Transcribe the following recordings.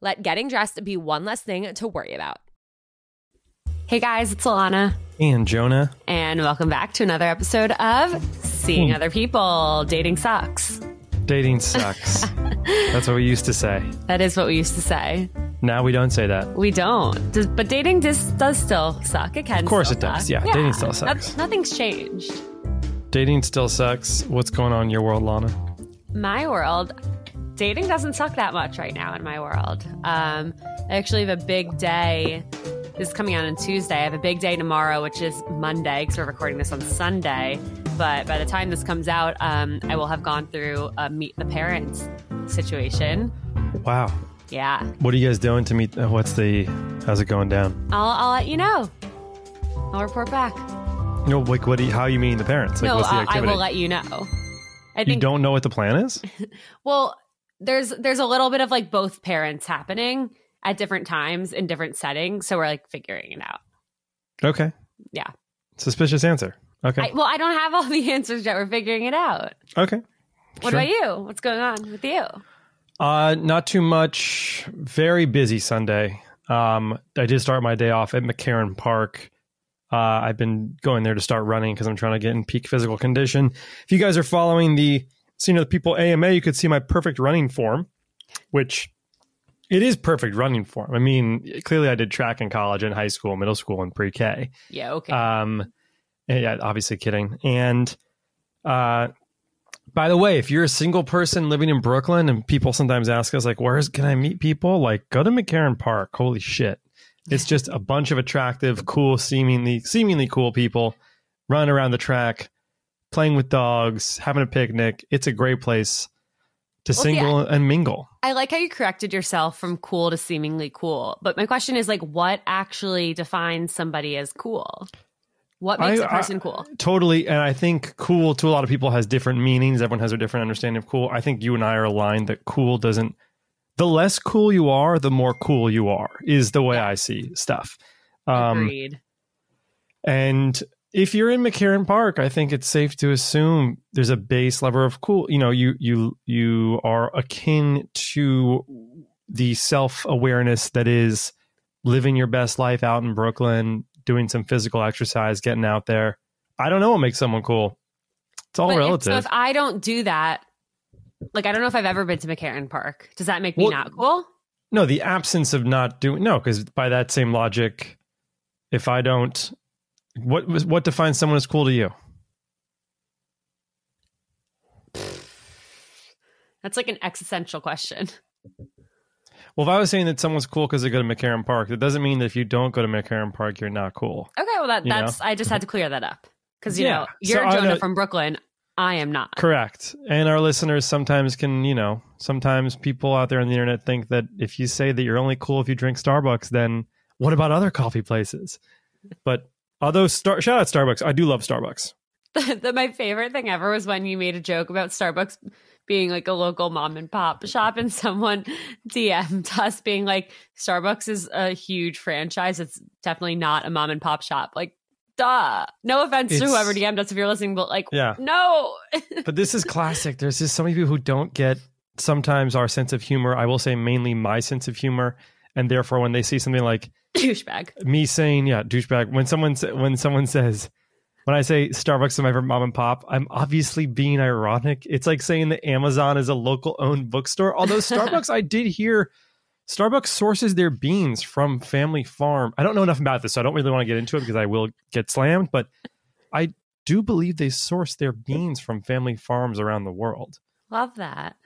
Let getting dressed be one less thing to worry about. Hey guys, it's Alana. And Jonah. And welcome back to another episode of Seeing Hmm. Other People. Dating sucks. Dating sucks. That's what we used to say. That is what we used to say. Now we don't say that. We don't. Does, but dating does, does still suck. It can Of course still it does. suck. Yeah, dating still sucks. Noth- nothing's changed. Dating still sucks. What's going on in your world, Lana? My world, dating doesn't suck that much right now in my world. Um, I actually have a big day. This is coming out on Tuesday. I have a big day tomorrow, which is Monday, because we're recording this on Sunday. But by the time this comes out, um, I will have gone through a meet the parents situation. Wow. Yeah, What are you guys doing to meet? uh, What's the? How's it going down? I'll, I'll let you know. I'll report back. You know, like what? Do you, how you meeting the parents? Like, no, what's the uh, I will let you know. I think, you don't know what the plan is? Well, there's there's a little bit of like both parents happening at different times in different settings, so we're like figuring it out. Okay. Yeah. Suspicious answer. Okay. I, well, I don't have all the answers yet. We're figuring it out. okay. What Sure. about you? What's going on with you? Uh, not too much. Very busy Sunday. Um, I did start my day off at McCarren Park. Uh, I've been going there to start running because I'm trying to get in peak physical condition. If you guys are following the Seeing Other People AMA, you could see my perfect running form, which it is perfect running form. I mean, clearly I did track in college and high school, middle school, and pre-K. Yeah. Okay. Um, yeah, obviously kidding. And uh, by the way, if you're a single person living in Brooklyn and people sometimes ask us like, "Where's can I meet people?" Like, go to McCarren Park. Holy shit! It's just a bunch of attractive, cool, seemingly seemingly cool people running around the track, playing with dogs, having a picnic. It's a great place to Well, see, single and mingle. I like how you corrected yourself from cool to seemingly cool. But my question is like, what actually defines somebody as cool? What makes I- a person I- cool? Totally. And I think cool to a lot of people has different meanings. Everyone has a different understanding of cool. I think you and I are aligned that cool doesn't, the less cool you are, the more cool you are, is the way I see stuff. Um, Agreed. and if you're in McCarren Park, I think it's safe to assume there's a base level of cool. You know, you you you are akin to the self awareness that is living your best life out in Brooklyn, doing some physical exercise, getting out there. I don't know what makes someone cool. It's all But if- relative. so if I don't do that, like I don't know if I've ever been to McCarren Park. Does that make me Well- not cool? no, the absence of not doing no, because by that same logic, if I don't, what what defines someone as cool to you? That's like an existential question. Well, if I was saying that someone's cool because they go to McCarren Park, that doesn't mean that if you don't go to McCarren Park, you're not cool. Okay, well that You know? that's I just had to clear that up because you Yeah. know you're I Jonah from Brooklyn. I am not. Correct. And our listeners sometimes can, you know, sometimes people out there on the internet think that if you say that you're only cool if you drink Starbucks, then what about other coffee places? But although star- shout out Starbucks, I do love Starbucks. the, my favorite thing ever was when you made a joke about Starbucks being like a local mom and pop shop, and someone DM'd us being like, "Starbucks is a huge franchise. It's definitely not a mom and pop shop." Like, duh. No offense to whoever DM'd us if you're listening, but like, Yeah. no. But this is classic. There's just so many people who don't get sometimes our sense of humor. I will say mainly my sense of humor. And therefore, when they see something like Douchebag. me saying, yeah, douchebag, when someone, sa- when someone says, when I say Starbucks is my favorite mom and pop, I'm obviously being ironic. It's like saying that Amazon is a local owned bookstore. Although Starbucks, I did hear Starbucks sources their beans from Family Farm. I don't know enough about this, so I don't really want to get into it because I will get slammed. But I do believe they source their beans from family farms around the world. Love that.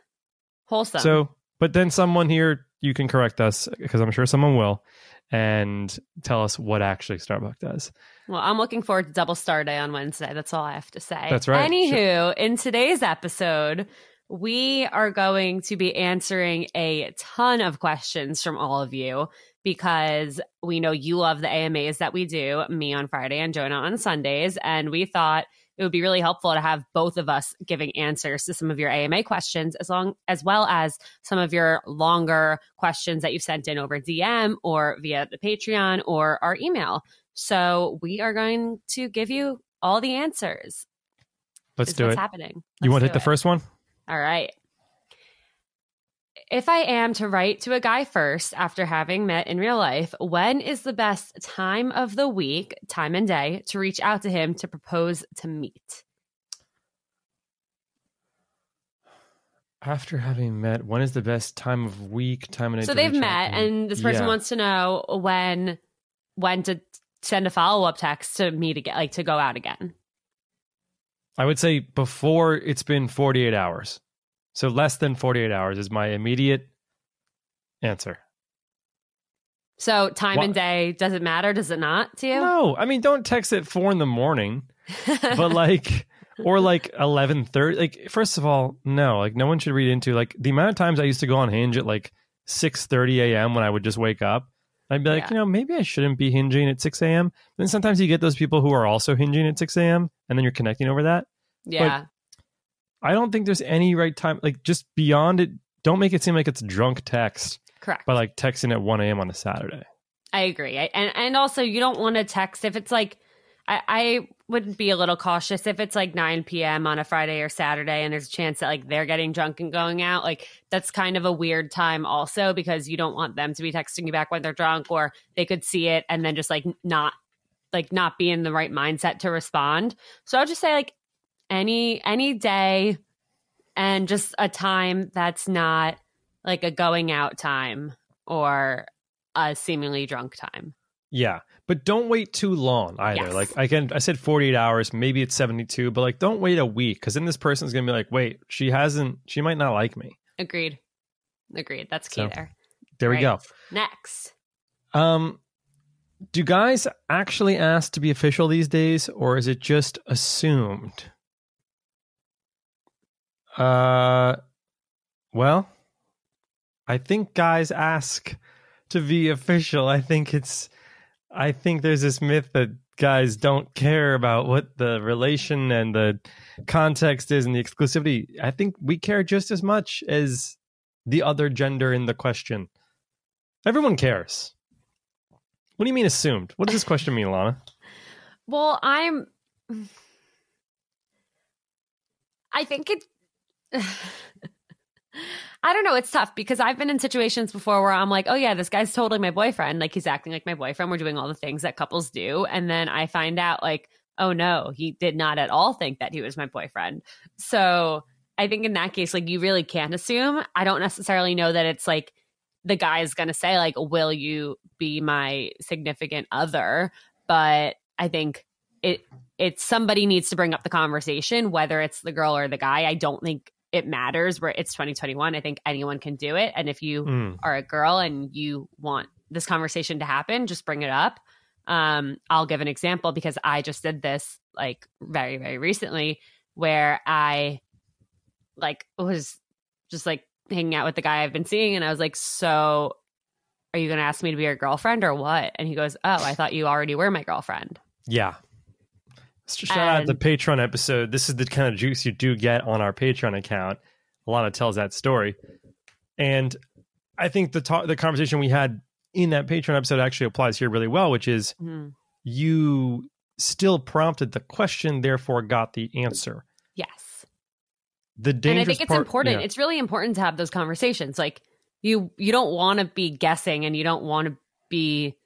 Wholesome. So, but then someone here, you can correct us because I'm sure someone will, and tell us what actually Starbucks does. Well, I'm looking forward to Double Star Day on Wednesday. That's all I have to say. That's right. Anywho, in today's episode, we are going to be answering a ton of questions from all of you because we know you love the AMAs that we do, me on Friday and Jonah on Sundays. And we thought it would be really helpful to have both of us giving answers to some of your AMA questions, as long as well as some of your longer questions that you've sent in over DM or via the Patreon or our email. So we are going to give you all the answers. Let's do what's it. happening. You Let's want to hit the it. first one? All right. If I am to write to a guy first after having met in real life, when is the best time of the week, time and day, to reach out to him to propose to meet? After having met, when is the best time of week, time and day? So to they've met, and this person Yeah. wants to know when when to send a follow up text to meet again, like to go out again. I would say before it's been 48 hours. So less than 48 hours is my immediate answer. So time Wha- and day does it matter? Does it not to you? No, I mean, don't text at four in the morning, but like, or like 11:30. Like, first of all, no, like no one should read into like the amount of times I used to go on Hinge at like 6:30 a.m. when I would just wake up. I'd be like, Yeah. you know, maybe I shouldn't be hinging at 6 a.m. Then sometimes you get those people who are also hinging at 6 a.m. and then you're connecting over that. yeah. I don't think there's any right time. Like, just beyond it, don't make it seem like it's drunk text Correct. by like texting at 1 a.m. on a Saturday. I agree. I, and and also you don't want to text if it's like I, I would be a little cautious if it's like 9 p.m. on a Friday or Saturday and there's a chance that like they're getting drunk and going out. Like that's kind of a weird time also because you don't want them to be texting you back when they're drunk or they could see it and then just like not like not be in the right mindset to respond. So I'll just say like any any day and just a time that's not like a going out time or a seemingly drunk time. Yeah, but don't wait too long either. Yes. Like I can, I said 48 hours, maybe it's 72, but like don't wait a week because then this person's gonna be like, wait, she hasn't, she might not like me. Agreed. Agreed. That's key So, there. There we Right. go. Next. Um, do guys actually ask to be official these days, or is it just assumed? Uh, well, I think guys ask to be official. I think it's, I think there's this myth that guys don't care about what the relation and the context is and the exclusivity. I think we care just as much as the other gender in the question. Everyone cares. What do you mean assumed? What does this question mean, Lana? Well, I'm I think it I don't know. It's tough because I've been in situations before where I'm like, oh, yeah, this guy's totally my boyfriend. Like, he's acting like my boyfriend. We're doing all the things that couples do. And then I find out, like, oh, no, he did not at all think that he was my boyfriend. So I think in that case, like, you really can't assume. I don't necessarily know that it's like the guy is going to say, like, will you be my significant other? But I think it, it's somebody needs to bring up the conversation, whether it's the girl or the guy. I don't think it matters where it's 2021 i think anyone can do it. And if you mm. are a girl and you want this conversation to happen just bring it up. Um, i'll give an example because i just did this like very very recently where i like was just like hanging out with the guy i've been seeing and i was like so are you going to ask me to be your girlfriend or what? And he goes oh i thought you already were my girlfriend. Yeah Shout and, out the Patreon episode. This is the kind of juice you do get on our Patreon account. Alana tells that story, and I think the talk, the conversation we had in that Patreon episode actually applies here really well, which is mm-hmm. you still prompted the question, therefore got the answer. Yes. The dangerous and I think it's part, important. Yeah. It's really important to have those conversations. Like you, you don't want to be guessing, and you don't want to be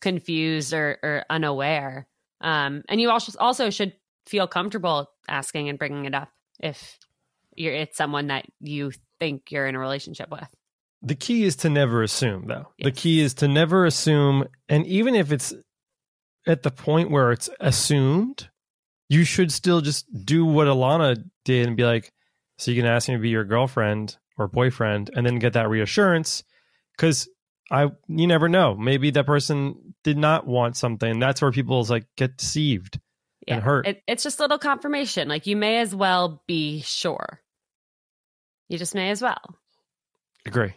confused or, or unaware. Um, and you also also should feel comfortable asking and bringing it up if you're it's someone that you think you're in a relationship with. The key is to never assume, though. Yes. The key is to never assume, and even if it's at the point where it's assumed, you should still just do what Alana did and be like, "So you can ask me to be your girlfriend or boyfriend," and then get that reassurance because I you never know. Maybe that person did not want something. That's where people's like get deceived yeah. and hurt. It, it's just a little confirmation. Like you may as well be sure. You just may as well. Agree.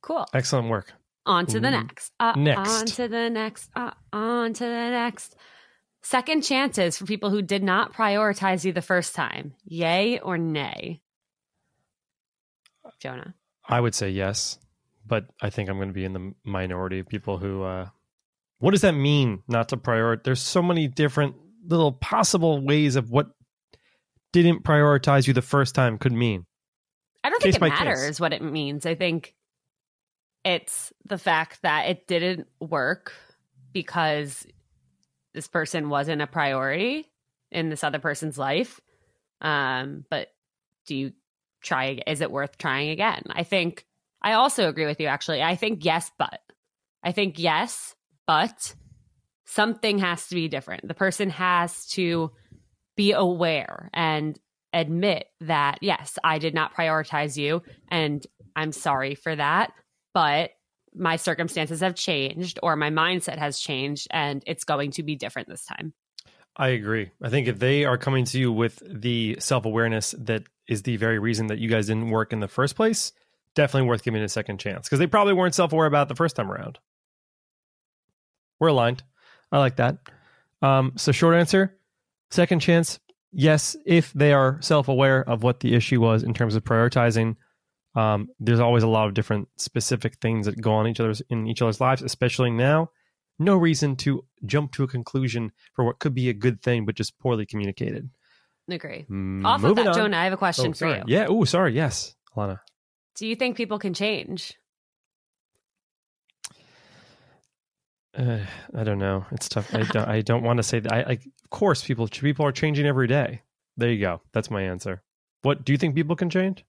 Cool. Excellent work. On to the next. Uh, next. On to the next. Uh, on to the next. Second chances for people who did not prioritize you the first time. Yay or nay? Jonah. I would say yes but I think I'm going to be in the minority of people who. Uh, what does that mean? Not to prioritize. There's so many different little possible ways of what didn't prioritize you the first time could mean. I don't case think it matters case. what it means. I think it's the fact that it didn't work because this person wasn't a priority in this other person's life. Um, but do you try? Is it worth trying again? I think I also agree with you, actually. I think yes, but. I think yes, but something has to be different. The person has to be aware and admit that, yes, I did not prioritize you and I'm sorry for that, but my circumstances have changed or my mindset has changed and it's going to be different this time. I agree. I think if they are coming to you with the self awareness that is the very reason that you guys didn't work in the first place, definitely worth giving a second chance because they probably weren't self aware about the first time around. We're aligned. I like that. Um, so, short answer second chance, yes, if they are self aware of what the issue was in terms of prioritizing. Um, there's always a lot of different specific things that go on each other's in each other's lives, especially now. No reason to jump to a conclusion for what could be a good thing, but just poorly communicated. Agree. Mm, Off of that, on. Jonah, I have a question oh, for you. Yeah. Oh, sorry. Yes, Alana. Do you think people can change? Uh, I don't know. It's tough. I don't. I don't want to say that. I, I, of course, people people are changing every day. There you go. That's my answer. What do you think people can change?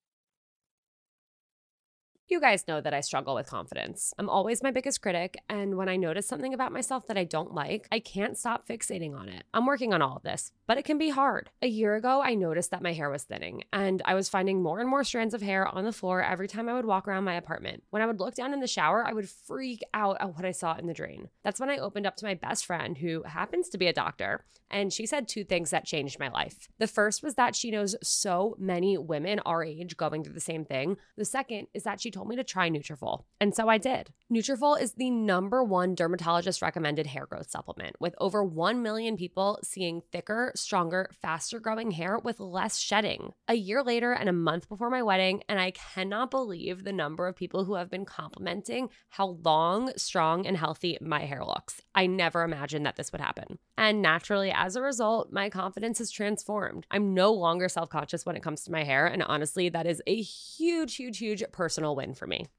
You guys know that I struggle with confidence. I'm always my biggest critic, and when I notice something about myself that I don't like, I can't stop fixating on it. I'm working on all of this, but it can be hard. A year ago, I noticed that my hair was thinning, and I was finding more and more strands of hair on the floor every time I would walk around my apartment. When I would look down in the shower, I would freak out at what I saw in the drain. That's when I opened up to my best friend, who happens to be a doctor, and she said two things that changed my life. The first was that she knows so many women our age going through the same thing. The second is that she told me to try Nutrafol, and so I did. Nutrafol is the number one dermatologist recommended hair growth supplement, with over 1 million people seeing thicker, stronger, faster growing hair with less shedding. A year later and a month before my wedding, and I cannot believe the number of people who have been complimenting how long, strong, and healthy my hair looks. I never imagined that this would happen. And naturally, as a result, my confidence has transformed. I'm no longer self conscious when it comes to my hair. And honestly, that is a huge, huge, huge personal win for me.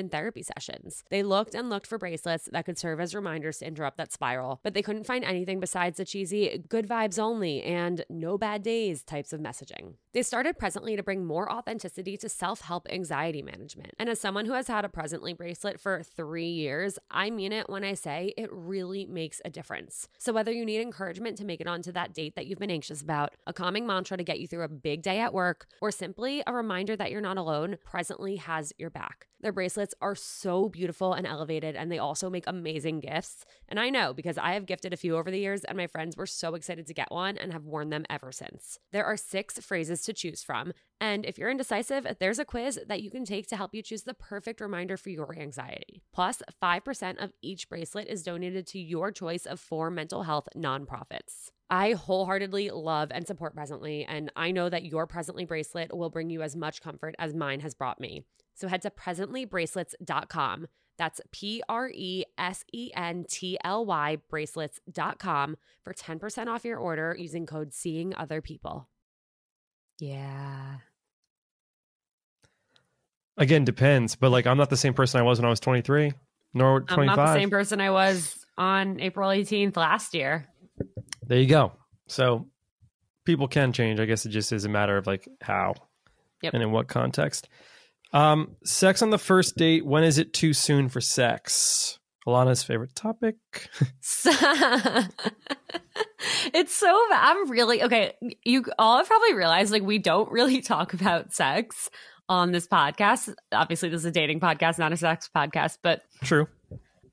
in therapy sessions. They looked and looked for bracelets that could serve as reminders to interrupt that spiral, but they couldn't find anything besides the cheesy good vibes only and no bad days types of messaging. They started Presently to bring more authenticity to self help anxiety management. And as someone who has had a Presently bracelet for three years, I mean it when I say it really makes a difference. So, whether you need encouragement to make it onto that date that you've been anxious about, a calming mantra to get you through a big day at work, or simply a reminder that you're not alone, Presently has your back. Their bracelets are so beautiful and elevated, and they also make amazing gifts. And I know because I have gifted a few over the years, and my friends were so excited to get one and have worn them ever since. There are six phrases to choose from. And if you're indecisive, there's a quiz that you can take to help you choose the perfect reminder for your anxiety. Plus, 5% of each bracelet is donated to your choice of four mental health nonprofits. I wholeheartedly love and support Presently, and I know that your Presently bracelet will bring you as much comfort as mine has brought me. So head to presentlybracelets.com. That's P R E S E N T L Y bracelets.com for 10% off your order using code Seeing Other People. Yeah. Again, depends, but like I'm not the same person I was when I was 23, nor 25. I'm not the same person I was on April 18th last year. There you go. So people can change. I guess it just is a matter of like how Yep. and in what context. Um, sex on the first date. When is it too soon for sex? Alana's favorite topic. It's so. I'm really okay. You all have probably realized like we don't really talk about sex on this podcast. Obviously, this is a dating podcast, not a sex podcast, but True.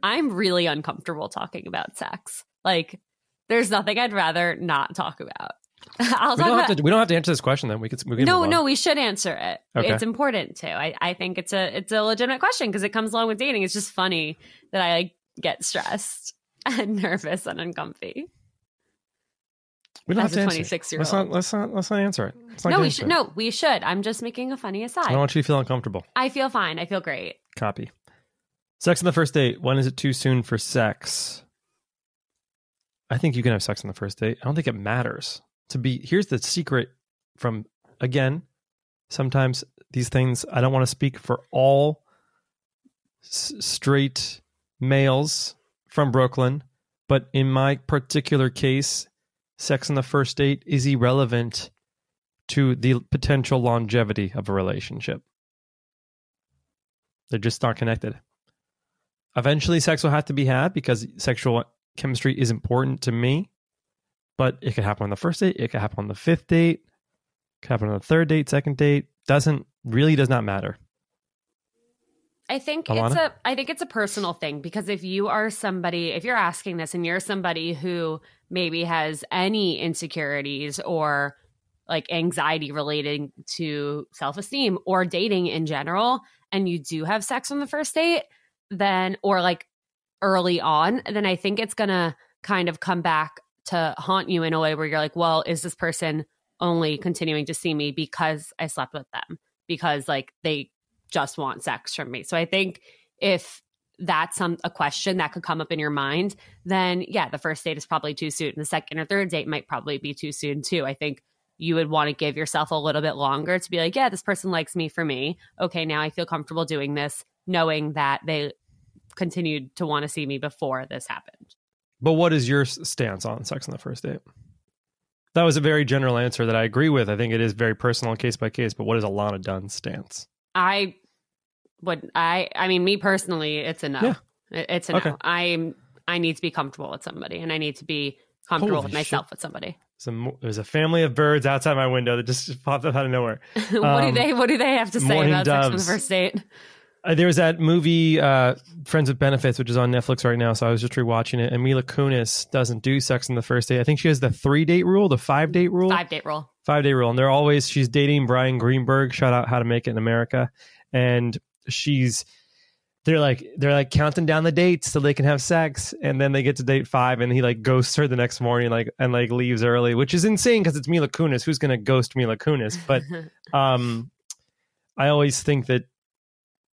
I'm really uncomfortable talking about sex. Like, there's nothing I'd rather not talk about. I'll We don't about. have to. We don't have to answer this question. Then we could. We can no, no, we should answer it. Okay. It's important to. I, I think it's a it's a legitimate question because it comes along with dating. It's just funny that I like, get stressed and nervous and uncomfy. We don't as have a to answer. it. 26-year-old. Let's not. Let's not. Let's not answer it. Not No, we should. it. No, we should. I'm just making a funny aside. I don't want you to feel uncomfortable. I feel fine. I feel great. Copy. Sex on the first date. When is it too soon for sex? I think you can have sex on the first date. I don't think it matters. To be here's the secret from again, sometimes these things I don't want to speak for all s- straight males from Brooklyn, but in my particular case, sex on the first date is irrelevant to the potential longevity of a relationship. They're just not connected. Eventually, sex will have to be had because sexual chemistry is important to me. But it could happen on the first date. It could happen on the fifth date. It could happen on the third date, second date. Doesn't really does not matter. I think it's a I think it's a personal thing because if you are somebody if you're asking this and you're somebody who maybe has any insecurities or like anxiety relating to self-esteem or dating in general and you do have sex on the first date then or like early on then I think it's going to kind of come back to haunt you in a way where you're like well is this person only continuing to see me because I slept with them because like they just want sex from me. So I think if that's some a question that could come up in your mind, then yeah, the first date is probably too soon. The second or third date might probably be too soon too. I think you would want to give yourself a little bit longer to be like, yeah, this person likes me for me. Okay, now I feel comfortable doing this, knowing that they continued to want to see me before this happened. But what is your stance on sex on the first date? That was a very general answer that I agree with. I think it is very personal, case by case. But what is Alana Dunn's stance? I would I I mean me personally, it's a no. Yeah. It's a Okay. no. I'm I need to be comfortable with somebody and I need to be comfortable Holy with myself with somebody. There's a, there's a family of birds outside my window that just popped up out of nowhere. what do Um, they what do they have to say about sex on the first date? Uh, there was that movie uh, Friends with Benefits, which is on Netflix right now. So I was just rewatching it. And Mila Kunis doesn't do sex on the first date. I think she has the three date rule, the five date rule, Five date rule. five date rule. And they're always she's dating Bryan Greenberg. Shout out How to Make It in America. And she's they're like they're like counting down the dates so they can have sex. And then they get to date five, and he like ghosts her the next morning, like and like leaves early, which is insane because it's Mila Kunis. Who's gonna ghost Mila Kunis? But um, I always think that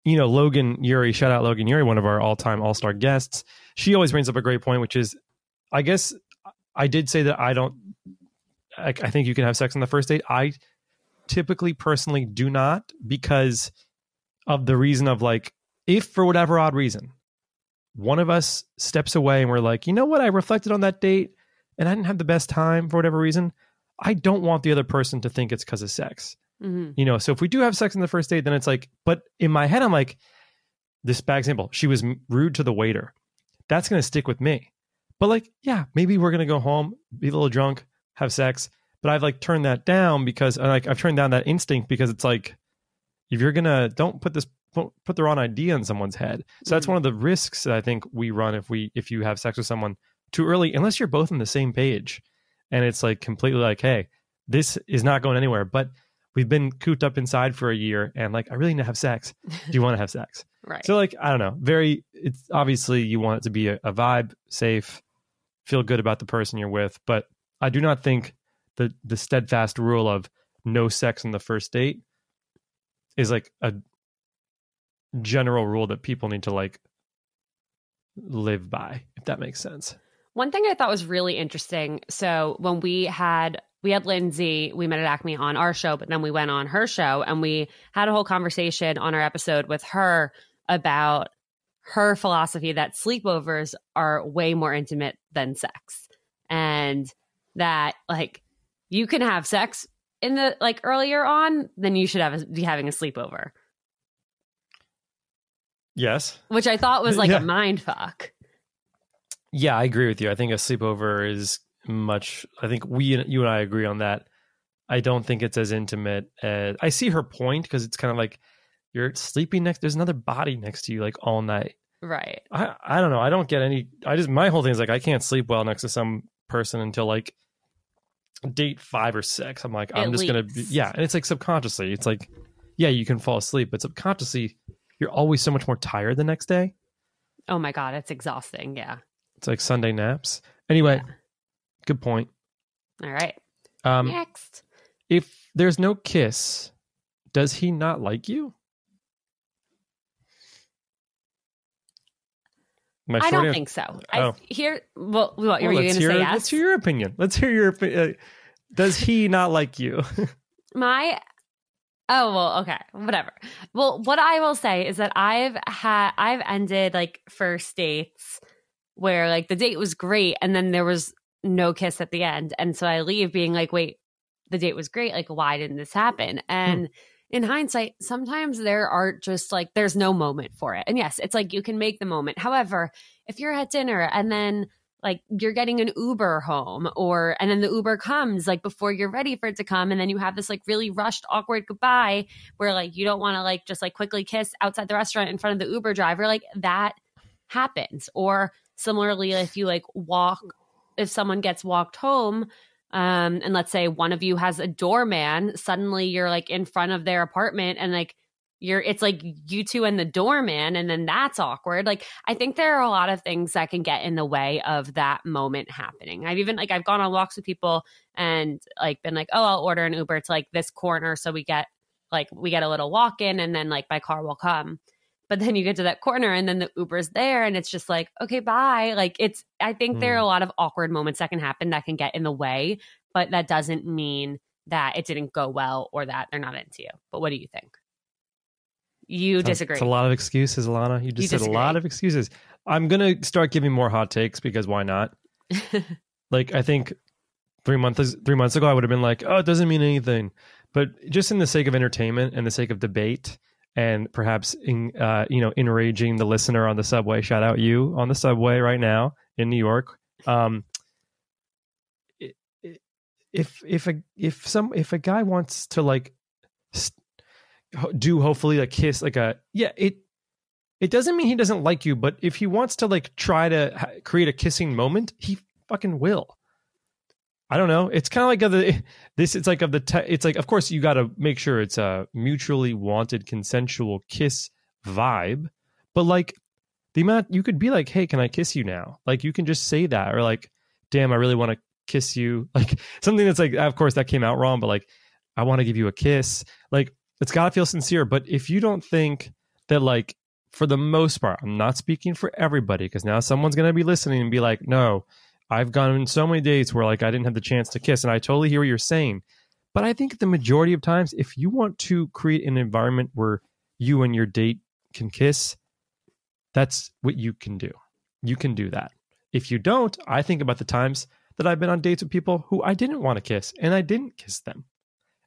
you know Logan Ury, shout out Logan Ury, one of our all-time all-star guests. She always brings up a great point, which is, I guess I did say that I don't. I, I think you can have sex on the first date. I typically, personally, do not because of the reason of like, if for whatever odd reason, one of us steps away and we're like, you know what, I reflected on that date and I didn't have the best time for whatever reason. I don't want the other person to think it's because of sex Mhm. you know so if we do have sex on the first date then it's like but in my head i'm like this bad example she was rude to the waiter. That's going to stick with me. But like yeah maybe we're going to go home be a little drunk have sex but i've like turned that down because like i've turned down that instinct because it's like if you're going to don't put this put put the wrong idea in someone's head. So that's Mhm. one of the risks that i think we run if we if you have sex with someone too early unless you're both on the same page. And it's like completely like hey this is not going anywhere. But we've been cooped up inside for a year and like i really need to have sex do you want to have sex Right. so like i don't know very it's obviously you want it to be a, a vibe safe feel good about the person you're with but i do not think the the steadfast rule of no sex on the first date is like a general rule that people need to like live by if that makes sense One thing I thought was really interesting. So when we had we had Lindsay, we met at Acme on our show, but then we went on her show and we had a whole conversation on our episode with her about her philosophy that sleepovers are way more intimate than sex. And that like you can have sex in the like earlier on, then you should have a, be having a sleepover, Yes. which I thought was like Yeah. a mind fuck. Yeah, I agree with you. I think a sleepover is much. I think we, you and I agree on that. I don't think it's as intimate as I see her point because it's kind of like you're sleeping next. There's another body next to you like all night. Right. I I don't know. I don't get any. I just my whole thing is like I can't sleep well next to some person until like date five or six. I'm like I'm At just gonna be, yeah. And it's like subconsciously. It's like yeah, you can fall asleep, but subconsciously you're always so much more tired the next day. Oh my god, it's exhausting. Yeah. It's like Sunday naps. Anyway, Yeah. Good point. All right. Um, Next. if there's no kiss, does he not like you? I don't an- think so. Oh. I hear. Well, what Well, were you going to say? Let's hear your opinion. Let's hear your. Uh, does he not like you? My Oh well, okay, whatever. Well, what I will say is that I've had I've ended like first dates where like the date was great and then there was no kiss at the end, and so I leave being like, wait, the date was great. Like, why didn't this happen? Hmm. And in hindsight, sometimes there are just like there's no moment for it. And yes, it's like you can make the moment. However, if you're at dinner and then like you're getting an Uber home or and then the Uber comes like before you're ready for it to come and then you have this like really rushed awkward goodbye where like you don't want to like just like quickly kiss outside the restaurant in front of the Uber driver like that happens or similarly if you like walk if someone gets walked home um and let's say one of you has a doorman suddenly you're like in front of their apartment and like you're it's like you two and the doorman and then that's awkward. Like i think there are a lot of things that can get in the way of that moment happening. I've even like i've gone on walks with people and like been like oh i'll order an uber to like this corner so we get like we get a little walk in and then like my car will come but then you get to that corner and then the uber's there and it's just like okay bye like it's i think there are a mm. lot of awkward moments that can happen that can get in the way but that doesn't mean that it didn't go well or that they're not into you but what do you think you disagree It's a lot of excuses, Alana. You just You said a lot of excuses. I'm gonna start giving more hot takes because why not? like I think three months three months ago I would have been like, oh, it doesn't mean anything. But just in the sake of entertainment and the sake of debate and perhaps in uh, you know enraging the listener on the subway, shout out you on the subway right now in New York. Um, if if a if some if a guy wants to like do hopefully a kiss like a yeah it it doesn't mean he doesn't like you but if he wants to like try to create a kissing moment he fucking will i don't know. It's kind of like of the this it's like of the te- it's like of course you got to make sure it's a mutually wanted consensual kiss vibe but like the amount you could be like hey can i kiss you now? Like you can just say that or like damn i really want to kiss you. Like something that's like of course that came out wrong but like i want to give you a kiss. Like it's got to feel sincere but if you don't think that like for the most part i'm not speaking for everybody because now someone's going to be listening and be like no i've gone on so many dates where like i didn't have the chance to kiss and i totally hear what you're saying. But i think the majority of times if you want to create an environment where you and your date can kiss that's what you can do. You can do that. If you don't i think about the times that i've been on dates with people who i didn't want to kiss and i didn't kiss them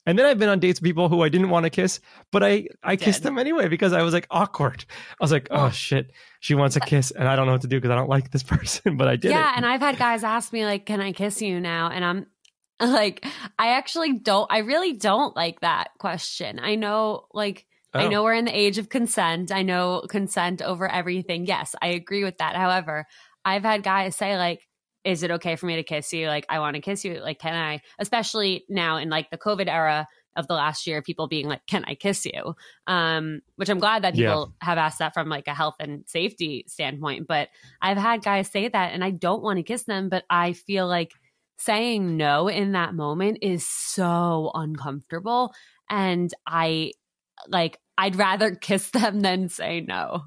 and then I've been on dates with people who I didn't want to kiss, but I I kissed them anyway because I was like awkward. I was like, oh, oh. shit, she wants a kiss, and I don't know what to do because I don't like this person, but I did yeah it. and i've had guys ask me like can i kiss you now and i'm like i actually don't i really don't like that question i know like I Oh. know we're in the age of consent. I know consent over everything. Yes, I agree with that. However, I've had guys say like, "Is it okay for me to kiss you? Like, I want to kiss you. Like, can I?" Especially now in like the COVID era of the last year, people being like, "Can I kiss you?" Um, which I'm glad that Yeah. people have asked that from like a health and safety standpoint. But I've had guys say that, and I don't want to kiss them, but I feel like saying no in that moment is so uncomfortable, and I like I'd rather kiss them than say no.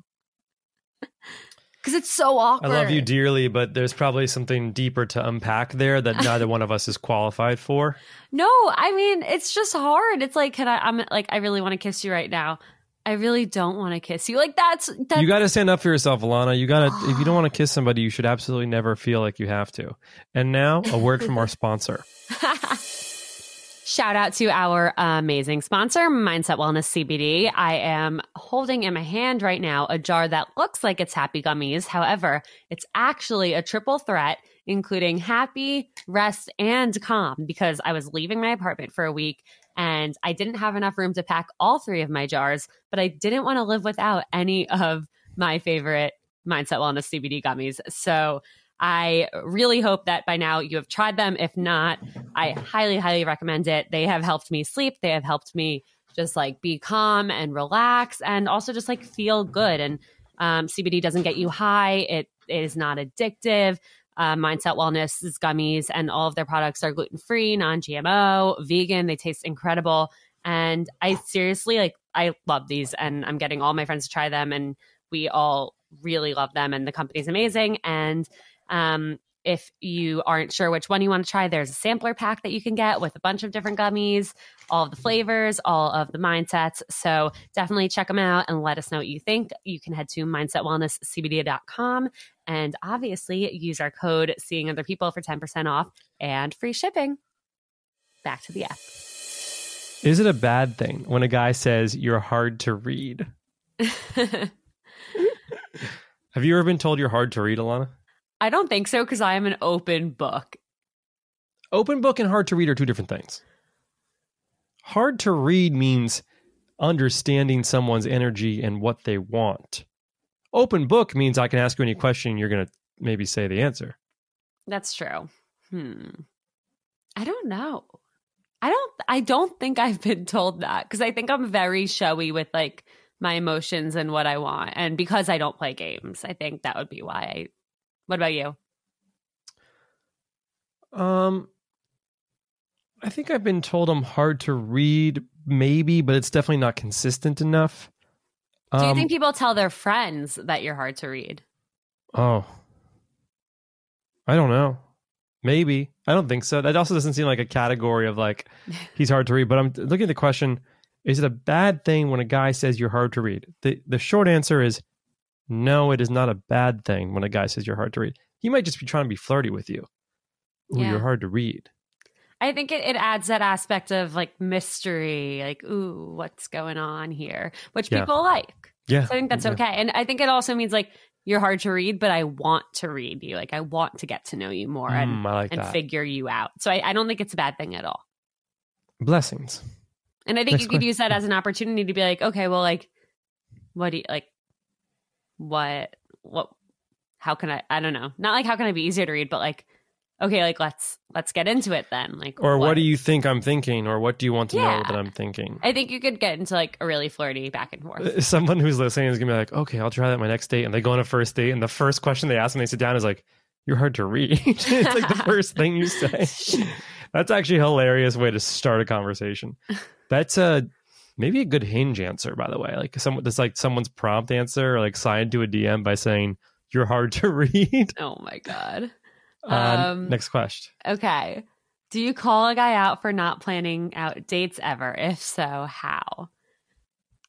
Cuz it's so awkward. I love you dearly, but there's probably something deeper to unpack there that neither one of us is qualified for. No, I mean, it's just hard. It's like can I I'm like I really want to kiss you right now. I really don't want to kiss you. Like that's that's you got to stand up for yourself, Alana. You got to if you don't want to kiss somebody, you should absolutely never feel like you have to. And now, a word from our sponsor. Shout out to our amazing sponsor, Mindset Wellness CBD. I am holding in my hand right now a jar that looks like it's happy gummies. However, it's actually a triple threat, including happy, rest, and calm, because I was leaving my apartment for a week and I didn't have enough room to pack all three of my jars, but I didn't want to live without any of my favorite Mindset Wellness CBD gummies. So I really hope that by now you have tried them. If not, I highly, highly recommend it. They have helped me sleep. They have helped me just like be calm and relax and also just like feel good. And um, CBD doesn't get you high, it, it is not addictive. Uh, Mindset Wellness is gummies and all of their products are gluten free, non GMO, vegan. They taste incredible. And I seriously like, I love these and I'm getting all my friends to try them. And we all really love them. And the company's amazing. And um, if you aren't sure which one you want to try, there's a sampler pack that you can get with a bunch of different gummies, all of the flavors, all of the mindsets. So definitely check them out and let us know what you think. You can head to mindsetwellnesscbd.com and obviously use our code seeing other people for 10% off and free shipping. Back to the app. Is it a bad thing when a guy says you're hard to read? Have you ever been told you're hard to read, Alana? I don't think so because I am an open book. Open book and hard to read are two different things. Hard to read means understanding someone's energy and what they want. Open book means I can ask you any question, you're going to maybe say the answer. That's true. Hmm. I don't know. I don't I don't think I've been told that because I think I'm very showy with like my emotions and what I want. And because I don't play games, I think that would be why I what about you? Um, I think I've been told I'm hard to read, maybe, but it's definitely not consistent enough. Do you think um, people tell their friends that you're hard to read? Oh, I don't know. Maybe. I don't think so. That also doesn't seem like a category of like he's hard to read. But I'm looking at the question: Is it a bad thing when a guy says you're hard to read? The the short answer is no, it is not a bad thing when a guy says you're hard to read. He might just be trying to be flirty with you. Ooh, yeah. you're hard to read. I think it, it adds that aspect of like mystery, like, ooh, what's going on here, which yeah. people like. Yeah. So I think that's yeah. okay. And I think it also means like you're hard to read, but I want to read you. Like I want to get to know you more and, mm, like and figure you out. So I, I, don't think it's a bad thing at all. Blessings. And I think Next you could question. use that as an opportunity to be like, okay, well, like, what do you like? What what how can I I don't know. Not like how can I be easier to read, but like okay, like let's let's get into it then. Like Or what, what do you think I'm thinking or what do you want to yeah. know that I'm thinking? I think you could get into like a really flirty back and forth. Uh, someone who's listening is gonna be like, Okay, I'll try that my next date and they go on a first date and the first question they ask when they sit down is like, You're hard to read. it's like the first thing you say. That's actually a hilarious way to start a conversation. That's a maybe a good hinge answer by the way like someone that's like someone's prompt answer or like signed to a dm by saying you're hard to read oh my god uh, um, next question okay do you call a guy out for not planning out dates ever if so how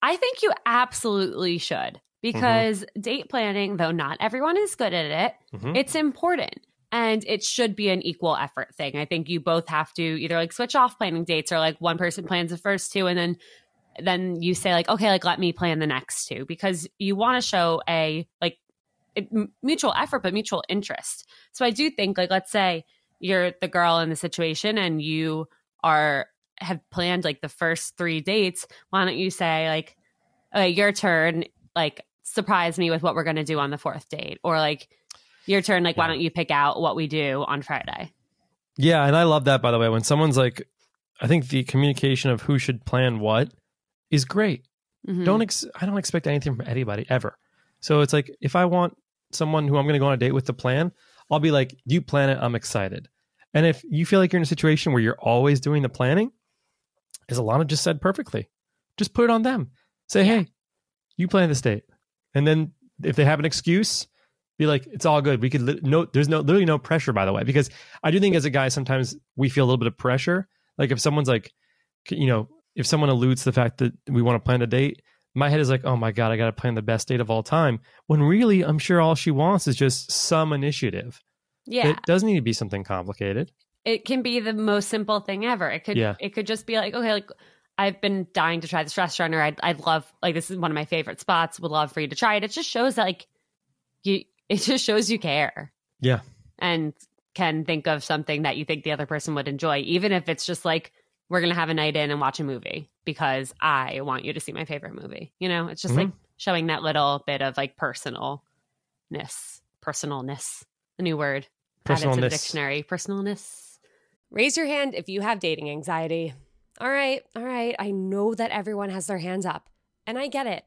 i think you absolutely should because mm-hmm. date planning though not everyone is good at it mm-hmm. it's important and it should be an equal effort thing. I think you both have to either like switch off planning dates or like one person plans the first two and then then you say like okay like let me plan the next two because you want to show a like it, mutual effort but mutual interest so i do think like let's say you're the girl in the situation and you are have planned like the first three dates why don't you say like okay your turn like surprise me with what we're going to do on the fourth date or like your turn like yeah. why don't you pick out what we do on friday yeah and i love that by the way when someone's like i think the communication of who should plan what is great. Mm-hmm. Don't ex- I don't expect anything from anybody ever. So it's like if I want someone who I'm going to go on a date with to plan, I'll be like, "You plan it, I'm excited." And if you feel like you're in a situation where you're always doing the planning, as Alana just said perfectly, just put it on them. Say, "Hey, you plan this date," and then if they have an excuse, be like, "It's all good." We could li- no, there's no literally no pressure by the way, because I do think as a guy sometimes we feel a little bit of pressure. Like if someone's like, you know, if someone alludes to the fact that we want to plan a date, my head is like, oh my God, I got to plan the best date of all time. When really, I'm sure all she wants is just some initiative. Yeah. It doesn't need to be something complicated. it can be the most simple thing ever. It could Yeah. it could just be like, okay, like I've been dying to try this restaurant or I'd I'd love like this is one of my favorite spots, would love for you to try it. It just shows that like you it just shows you care Yeah. and can think of something that you think the other person would enjoy, even if it's just like we're gonna have a night in and watch a movie because I want you to see my favorite movie. You know, it's just Mhm. like showing that little bit of like personalness, personalness, a new word added to the dictionary. Personalness. Raise your hand if you have dating anxiety. All right, all right. I know that everyone has their hands up, and I get it.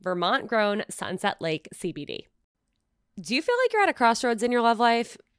Vermont grown Sunset Lake CBD. Do you feel like you're at a crossroads in your love life?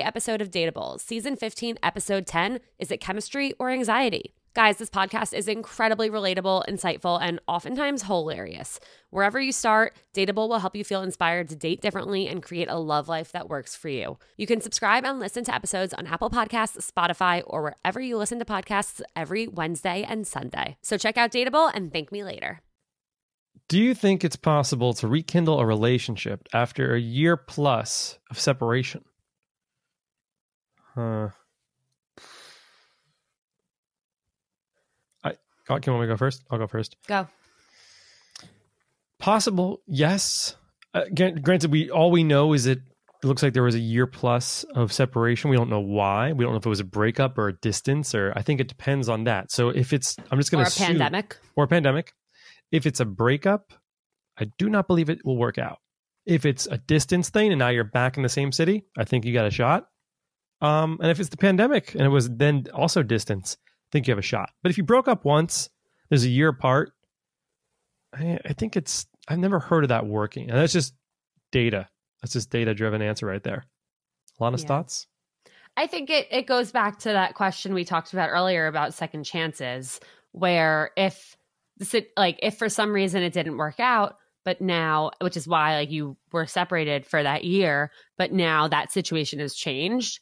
episode of Dateable, season 15, episode 10 Is it chemistry or anxiety? Guys, this podcast is incredibly relatable, insightful, and oftentimes hilarious. Wherever you start, Dateable will help you feel inspired to date differently and create a love life that works for you. You can subscribe and listen to episodes on Apple Podcasts, Spotify, or wherever you listen to podcasts every Wednesday and Sunday. So check out Dateable and thank me later. Do you think it's possible to rekindle a relationship after a year plus of separation? Huh. I can you want me to go first? I'll go first. Go. Possible, yes. Uh, granted, we all we know is that it looks like there was a year plus of separation. We don't know why. We don't know if it was a breakup or a distance, or I think it depends on that. So if it's, I'm just going to a assume, pandemic. or a pandemic. If it's a breakup, I do not believe it will work out. If it's a distance thing and now you're back in the same city, I think you got a shot. Um, and if it's the pandemic and it was then also distance, I think you have a shot. But if you broke up once, there's a year apart. I, I think it's I've never heard of that working, and that's just data. That's just data driven answer right there. Of Yeah. thoughts. I think it, it goes back to that question we talked about earlier about second chances, where if like if for some reason it didn't work out, but now which is why like you were separated for that year, but now that situation has changed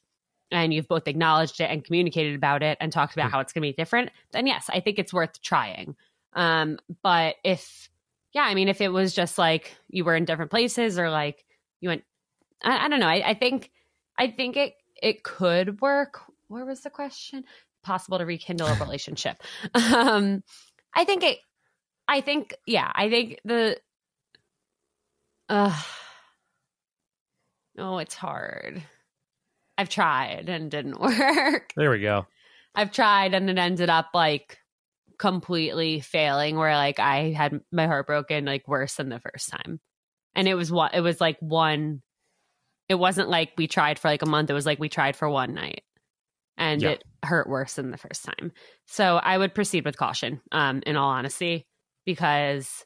and you've both acknowledged it and communicated about it and talked about Mm. how it's going to be different, then yes, I think it's worth trying. Um, but if yeah, I mean, if it was just like you were in different places or like you went, I, I don't know. I, I think, I think it it could work. Where was the question? Possible to rekindle a relationship. um, I think it. I think yeah. I think the. Uh, oh, it's hard. I've tried and didn't work. There we go. I've tried and it ended up like completely failing where like I had my heart broken like worse than the first time. And it was what it was like one it wasn't like we tried for like a month. It was like we tried for one night. and Yeah. it hurt worse than the first time. So I would proceed with caution, um, in all honesty, because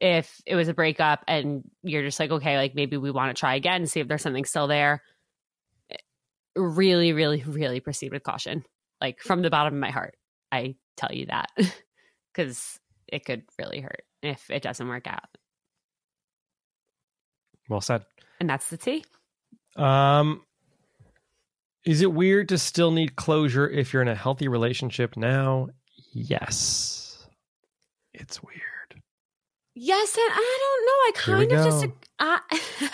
if it was a breakup and you're just like, okay, like maybe we want to try again and see if there's something still there, really, really, really proceed with caution. Like from the bottom of my heart, I tell you that because it could really hurt if it doesn't work out. Well said. And that's the tea. Um, is it weird to still need closure if you're in a healthy relationship now? Yes, it's weird. Yes, and I don't know. I kind of disagree. I,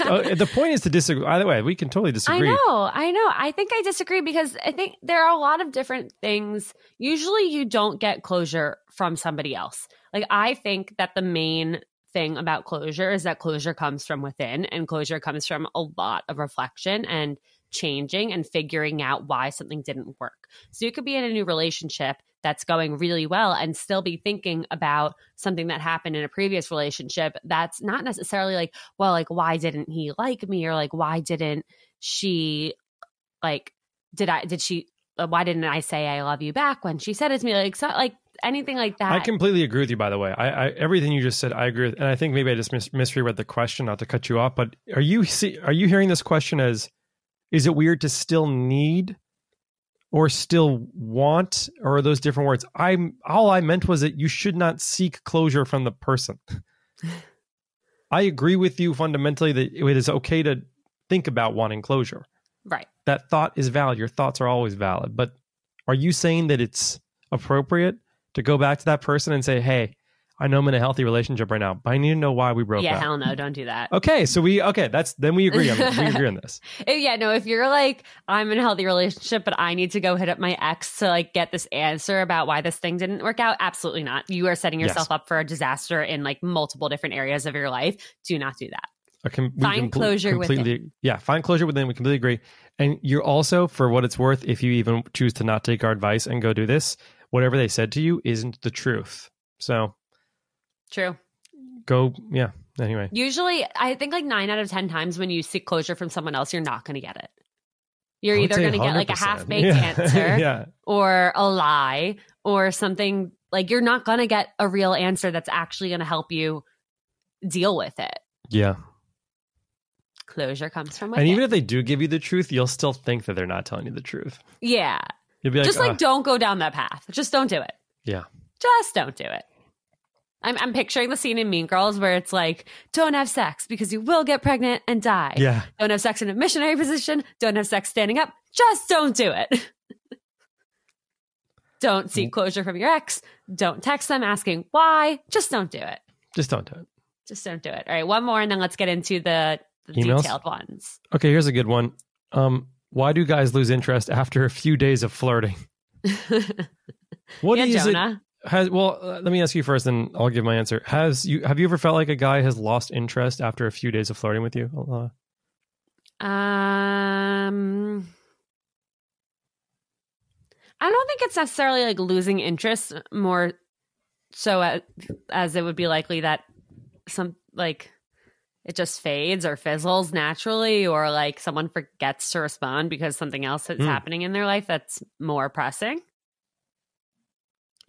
oh, the point is to disagree. Either way, we can totally disagree. I know, I know. I think I disagree because I think there are a lot of different things. Usually, you don't get closure from somebody else. Like, I think that the main thing about closure is that closure comes from within, and closure comes from a lot of reflection and changing and figuring out why something didn't work. So, you could be in a new relationship that's going really well and still be thinking about something that happened in a previous relationship that's not necessarily like, well, like, why didn't he like me? Or like, why didn't she, like, did I, did she, uh, why didn't I say I love you back when she said it to me? Like, so, like anything like that. I completely agree with you. By the way, I, I everything you just said, I agree with, and I think maybe I just mis- misread the question, not to cut you off. But are you see, are you hearing this question as, is it weird to still need, or still want, or are those different words? I'm all I meant was that you should not seek closure from the person. I agree with you fundamentally that it is okay to think about wanting closure. right. That thought is valid. Your thoughts are always valid. But are you saying that it's appropriate to go back to that person and say, "Hey, I know I'm in a healthy relationship right now, but I need to know why we broke Yeah, up." hell no, don't do that. Okay, so we okay. That's then we agree on this. we agree on this. Yeah, no, if you're like, I'm in a healthy relationship, but I need to go hit up my ex to like get this answer about why this thing didn't work out, absolutely not. You are setting yourself Yes. up for a disaster in like multiple different areas of your life. Do not do that. I can, we Find closure completely, within. Yeah, find closure within. We completely agree. And you're also, for what it's worth, if you even choose to not take our advice and go do this, whatever they said to you isn't the truth. So True. go, yeah. Anyway, Usually, I think like nine out of 10 times when you seek closure from someone else, you're not going to get it. You're either going to get like a half baked Yeah. answer yeah, or a lie or something like you're not going to get a real answer that's actually going to help you deal with it. yeah. Closure comes from within. And even if they do give you the truth, you'll still think that they're not telling you the truth. yeah. You'll be like, just like "Ah, don't go down that path. Just don't do it. yeah, Just don't do it. I'm I'm picturing the scene in Mean Girls where it's like, don't have sex because you will get pregnant and die. yeah. Don't have sex in a missionary position. Don't have sex standing up. Just don't do it. don't Mm. seek closure from your ex. Don't text them asking why. Just don't do it. Just don't do it. Just don't do it. All right, one more, and then let's get into the, the Emails? detailed ones. Okay, here's a good one. Um, why do guys lose interest after a few days of flirting? What yeah, is it? Jonah. Has well, uh, let me ask you first, and I'll give my answer. Has you have you ever felt like a guy has lost interest after a few days of flirting with you? Alana? Um, I don't think it's necessarily like losing interest, more so as, as it would be likely that some like it just fades or fizzles naturally, or like someone forgets to respond because something else is Hmm. happening in their life that's more pressing.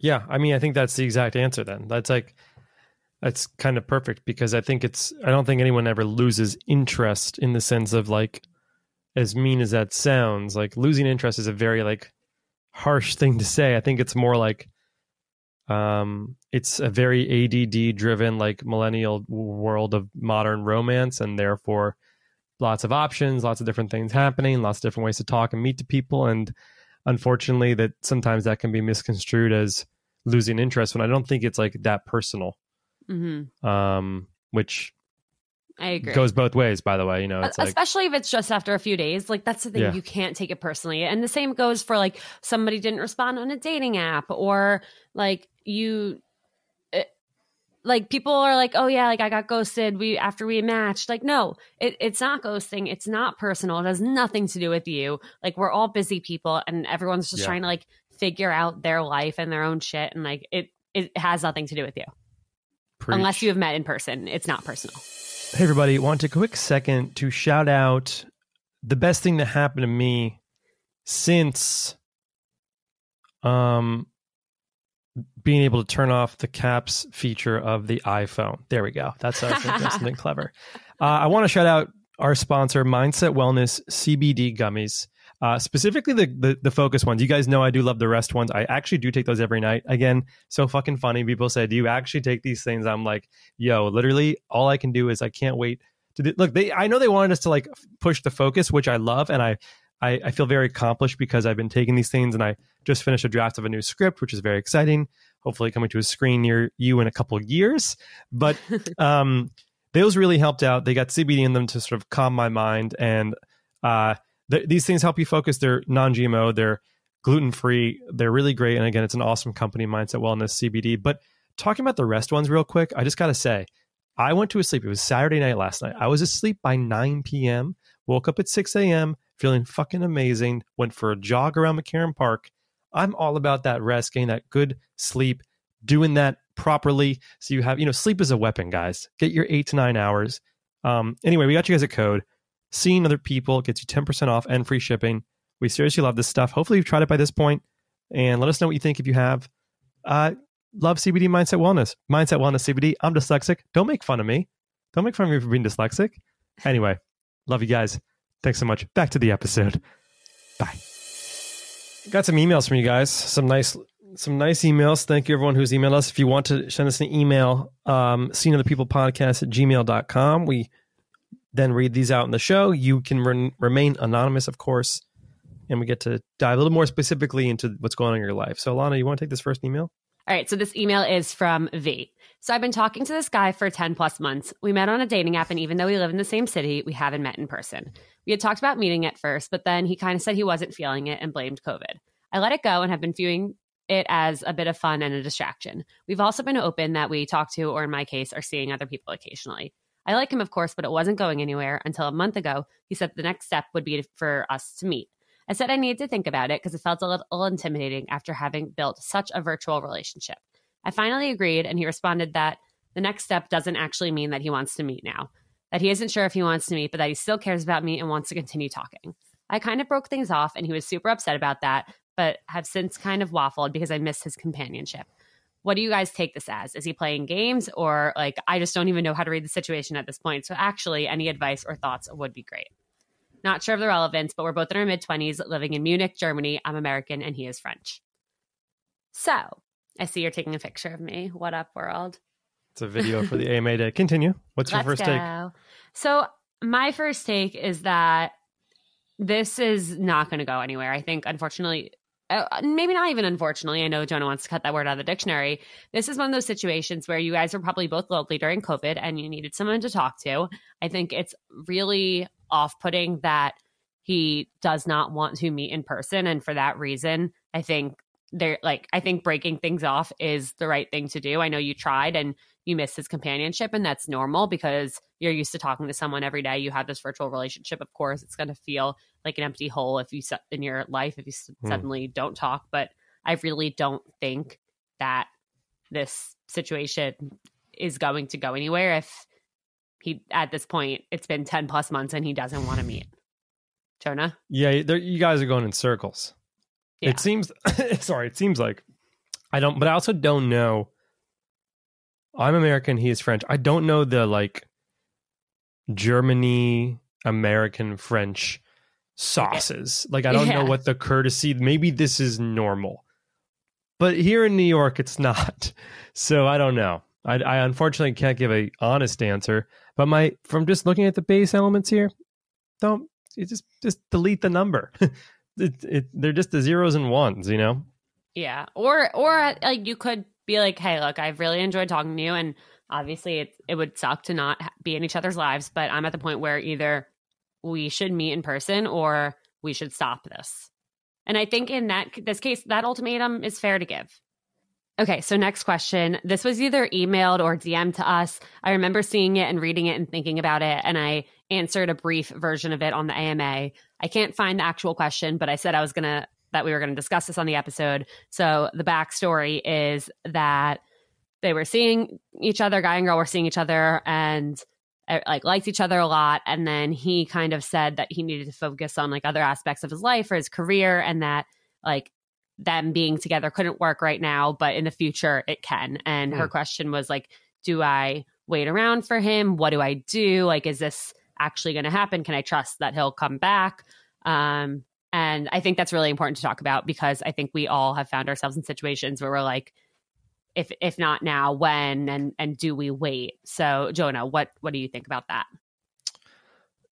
Yeah, I mean, I think that's the exact answer. Then that's like that's kind of perfect because I think it's. I don't think anyone ever loses interest in the sense of like, as mean as that sounds, like losing interest is a very like harsh thing to say. I think it's more like, um, it's a very ADD driven like millennial world of modern romance, and therefore lots of options, lots of different things happening, lots of different ways to talk and meet the people, and unfortunately that sometimes that can be misconstrued as losing interest when I don't think it's like that personal. hmm Um, which I agree. goes both ways, by the way. You know, it's like especially if it's just after a few days like that's the thing Yeah. you can't take it personally and the same goes for like somebody didn't respond on a dating app or like you it, like people are like oh yeah like i got ghosted we after we matched like no it, it's not ghosting it's not personal it has nothing to do with you like we're all busy people and everyone's just Yeah. trying to like figure out their life and their own shit and like it it has nothing to do with you preach. unless you have met in person it's not personal Hey, everybody, want a quick second to shout out the best thing that happened to me since um, being able to turn off the caps feature of the iPhone. There we go. That's, that's something clever. Uh, I want to shout out our sponsor, Mindset Wellness CBD gummies. Uh, specifically the, the, the focus ones. You guys know I do love the rest ones. I actually do take those every night. Again, so fucking funny. People say, "Do you actually take these things?" I'm like, "Yo, literally, all I can do is I can't wait to do, look." They I know they wanted us to like push the focus, which I love, and I, I I feel very accomplished because I've been taking these things, and I just finished a draft of a new script, which is very exciting. Hopefully, coming to a screen near you in a couple of years. But um, those really helped out. They got CBD in them to sort of calm my mind and. uh th- these things help you focus. They're non-GMO. They're gluten-free. They're really great. And again, it's an awesome company, Mindset Wellness CBD. But talking about the rest ones real quick, I just got to say, I went to a sleep. It was Saturday night last night. I was asleep by 9 p.m. Woke up at 6 a.m. feeling fucking amazing. Went for a jog around McCarren Park. I'm all about that rest, getting that good sleep, doing that properly. So you have, you know, sleep is a weapon, guys. Get your eight to nine hours. Um, anyway, we got you guys a code. Seeing other people gets you 10% off and free shipping. We seriously love this stuff. Hopefully, you've tried it by this point, and let us know what you think if you have. Uh, love CBD Mindset Wellness. Mindset Wellness CBD. I'm dyslexic. Don't make fun of me. Don't make fun of me for being dyslexic. Anyway, love you guys. Thanks so much. Back to the episode. Bye. Got some emails from you guys. Some nice some nice emails. Thank you everyone who's emailed us. If you want to send us an email, um, seeing other people podcast at gmail.com. We then read these out in the show. You can re- remain anonymous, of course, and we get to dive a little more specifically into what's going on in your life. So, Alana, you want to take this first email? All right. So, this email is from V. So, I've been talking to this guy for 10 plus months. We met on a dating app, and even though we live in the same city, we haven't met in person. We had talked about meeting at first, but then he kind of said he wasn't feeling it and blamed COVID. I let it go and have been viewing it as a bit of fun and a distraction. We've also been open that we talk to, or in my case, are seeing other people occasionally. I like him, of course, but it wasn't going anywhere until a month ago. He said the next step would be for us to meet. I said I needed to think about it because it felt a little intimidating after having built such a virtual relationship. I finally agreed, and he responded that the next step doesn't actually mean that he wants to meet now, that he isn't sure if he wants to meet, but that he still cares about me and wants to continue talking. I kind of broke things off, and he was super upset about that, but have since kind of waffled because I missed his companionship what do you guys take this as? Is he playing games or like I just don't even know how to read the situation at this point? So actually, any advice or thoughts would be great. Not sure of the relevance, but we're both in our mid 20s living in Munich, Germany. I'm American and he is French. So I see you're taking a picture of me. What up, world? It's a video for the AMA Day. Continue. What's your Let's first go. take? So my first take is that this is not going to go anywhere. I think, unfortunately, uh, maybe not even unfortunately. I know Jonah wants to cut that word out of the dictionary. This is one of those situations where you guys were probably both lonely during COVID and you needed someone to talk to. I think it's really off putting that he does not want to meet in person. And for that reason, I think they're like, I think breaking things off is the right thing to do. I know you tried and you missed his companionship, and that's normal because you're used to talking to someone every day. You have this virtual relationship. Of course, it's going to feel like an empty hole if you in your life if you Hmm. suddenly don't talk. But I really don't think that this situation is going to go anywhere if he at this point it's been 10 plus months and he doesn't want to meet jonah Yeah, there- you guys are going in circles. Yeah. It seems. sorry, it seems like I don't, but I also don't know. I'm American. He is French. I don't know the like Germany, American, French sauces. Like I don't know what the courtesy. Maybe this is normal, but here in New York, it's not. So I don't know. I, I unfortunately can't give a honest answer. But my from just looking at the base elements here, don't you just just delete the number. it, it, they're just the zeros and ones, you know. yeah or or like you could be like hey look i've really enjoyed talking to you and obviously it, it would suck to not be in each other's lives but i'm at the point where either we should meet in person or we should stop this and i think in that this case that ultimatum is fair to give Okay, so next question. This was either emailed or DM'd to us. I remember seeing it and reading it and thinking about it, and I answered a brief version of it on the AMA. I can't find the actual question, but I said I was gonna that we were gonna discuss this on the episode. So the backstory is that they were seeing each other, guy and girl were seeing each other, and like liked each other a lot. And then he kind of said that he needed to focus on like other aspects of his life or his career, and that like them being together couldn't work right now, but in the future it can. And her Hmm. question was like, do I wait around for him? What do I do? Like, is this actually going to happen? Can I trust that he'll come back? Um, and I think that's really important to talk about because I think we all have found ourselves in situations where we're like, if if not now, when and and do we wait? So, Jonah, what what do you think about that?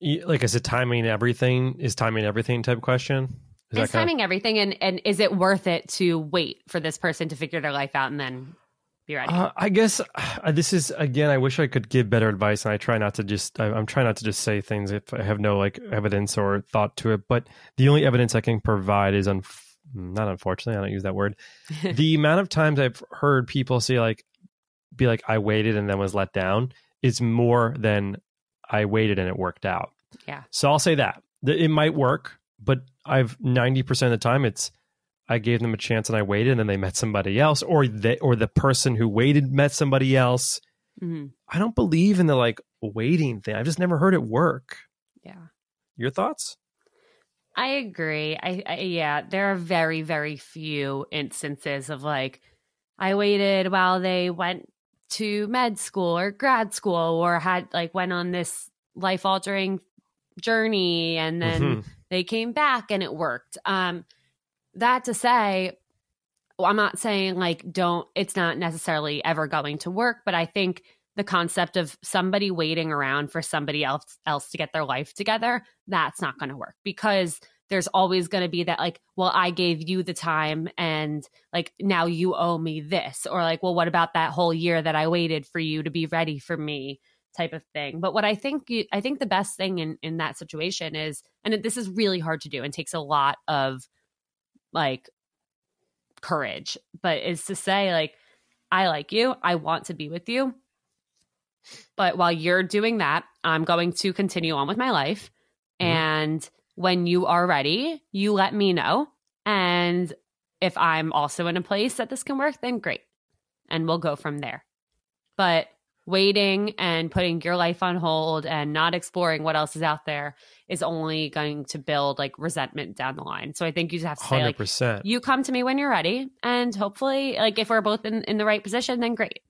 Like, is it timing everything? Is timing everything type question? Is kind timing everything, and and is it worth it to wait for this person to figure their life out and then be ready? Uh, I guess uh, this is again. I wish I could give better advice, and I try not to just. I, I'm trying not to just say things if I have no like evidence or thought to it. But the only evidence I can provide is un- not unfortunately. I don't use that word. the amount of times I've heard people say like, be like, I waited and then was let down is more than I waited and it worked out. Yeah. So I'll say that it might work, but I've ninety percent of the time it's I gave them a chance and I waited and then they met somebody else, or they or the person who waited met somebody else. Mhm. I don't believe in the like waiting thing. I've just never heard it work. Yeah. Your thoughts? I agree. I, I yeah, there are very very few instances of like I waited while they went to med school or grad school or had like went on this life altering journey and then Mhm. they came back and it worked. Um that to say well, I'm not saying like don't it's not necessarily ever going to work, but I think the concept of somebody waiting around for somebody else else to get their life together, that's not going to work because there's always going to be that like, well, I gave you the time and like now you owe me this or like, well, what about that whole year that I waited for you to be ready for me type of thing. But what I think you, I think the best thing in in that situation is and this is really hard to do and takes a lot of like courage, but is to say like I like you, I want to be with you. But while you're doing that, I'm going to continue on with my life. Mhm. And when you are ready, you let me know. And if I'm also in a place that this can work, then great. And we'll go from there. But waiting and putting your life on hold and not exploring what else is out there is only going to build like resentment down the line. So I think you just have to say like you come to me when you're ready and hopefully like if we're both in, in the right position then great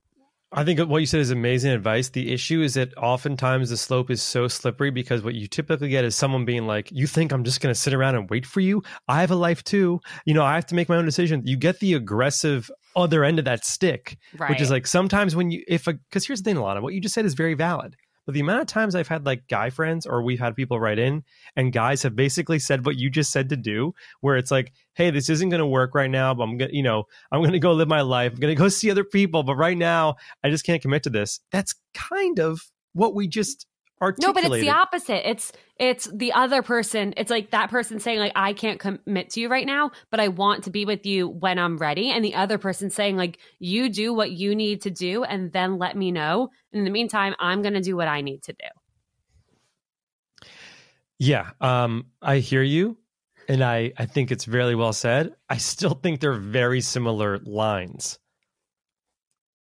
I think what you said is amazing advice. The issue is that oftentimes the slope is so slippery because what you typically get is someone being like, You think I'm just going to sit around and wait for you? I have a life too. You know, I have to make my own decision. You get the aggressive other end of that stick, right which is like sometimes when you, if a, because here's the thing, Alana, what you just said is very valid. But the amount of times I've had like guy friends or we've had people write in and guys have basically said what you just said to do, where it's like, Hey, this isn't going to work right now, but I'm going to, you know, I'm going to go live my life. I'm going to go see other people. But right now, I just can't commit to this. That's kind of what we just no but it's the opposite. It's it's the other person. It's like that person saying like i can't commit to you right now but i want to be with you when i'm ready. And the other person saying like you do what you need to do and then let me know. In the meantime i'm going to do what i need to do. Yeah, um, I hear you, and I I think it's very well said. I still think they're very similar lines,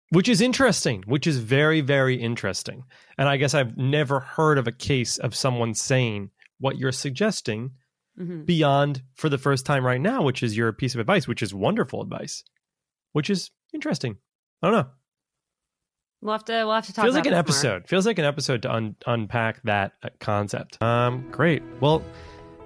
which is interesting. Which is very very interesting. And I guess I've never heard of a case of someone saying what you're suggesting Mhm. beyond for the first time right now, which is your piece of advice, which is wonderful advice, which is interesting. I don't know. we'll have to we'll have to talk feels like an this more. episode feels like an episode to un- unpack that uh, concept um great well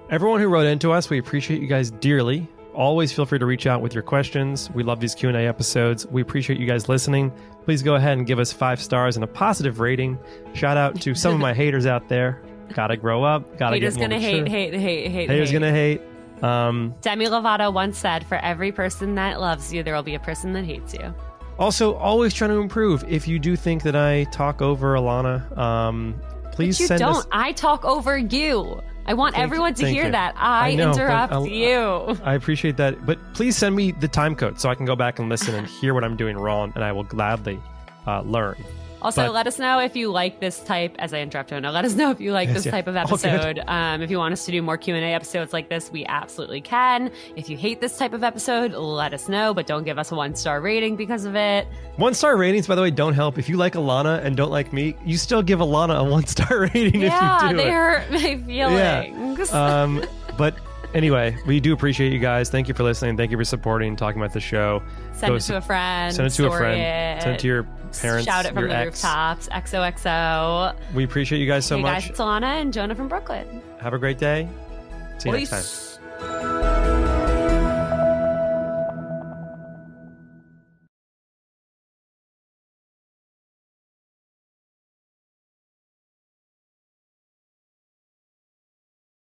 everyone who wrote into us we appreciate you guys dearly always feel free to reach out with your questions we love these q&a episodes we appreciate you guys listening please go ahead and give us five stars and a positive rating shout out to some of my haters out there gotta grow up gotta haters get more gonna mature. hate hate hate hate haters hate. gonna hate um Demi Lovato once said, "For every person that loves you, there will be a person that hates you." also always trying to improve if you do think that i talk over alana um please but you send don't. us I talk over you. I want Thank- everyone to hear you. that. I, I know, interrupt you. I appreciate that. But please send me the time code so I can go back and listen and hear what I'm doing wrong, and I will gladly uh, learn. Also, but- let us know if you like this type. As I interrupt Jonah, let us know if you like Yes, this yeah. type of episode. Um, if you want us to do more Q and A episodes like this, we absolutely can. If you hate this type of episode, let us know, but don't give us a one star rating because of it. One star ratings, by the way, don't help. If you like Alana and don't like me, you still give Alana a one star rating yeah, if you do they it. hurt my feelings. Um, but Anyway, we do appreciate you guys. Thank you for listening. Thank you for supporting, talking about the show. Send Go it to a friend. Send it to a friend. Send it to your parents. Shout it from the ex. rooftops. XOXO. We appreciate you guys so hey much. guys, it's Alana and Jonah from Brooklyn. Have a great day. See you next time. Peace.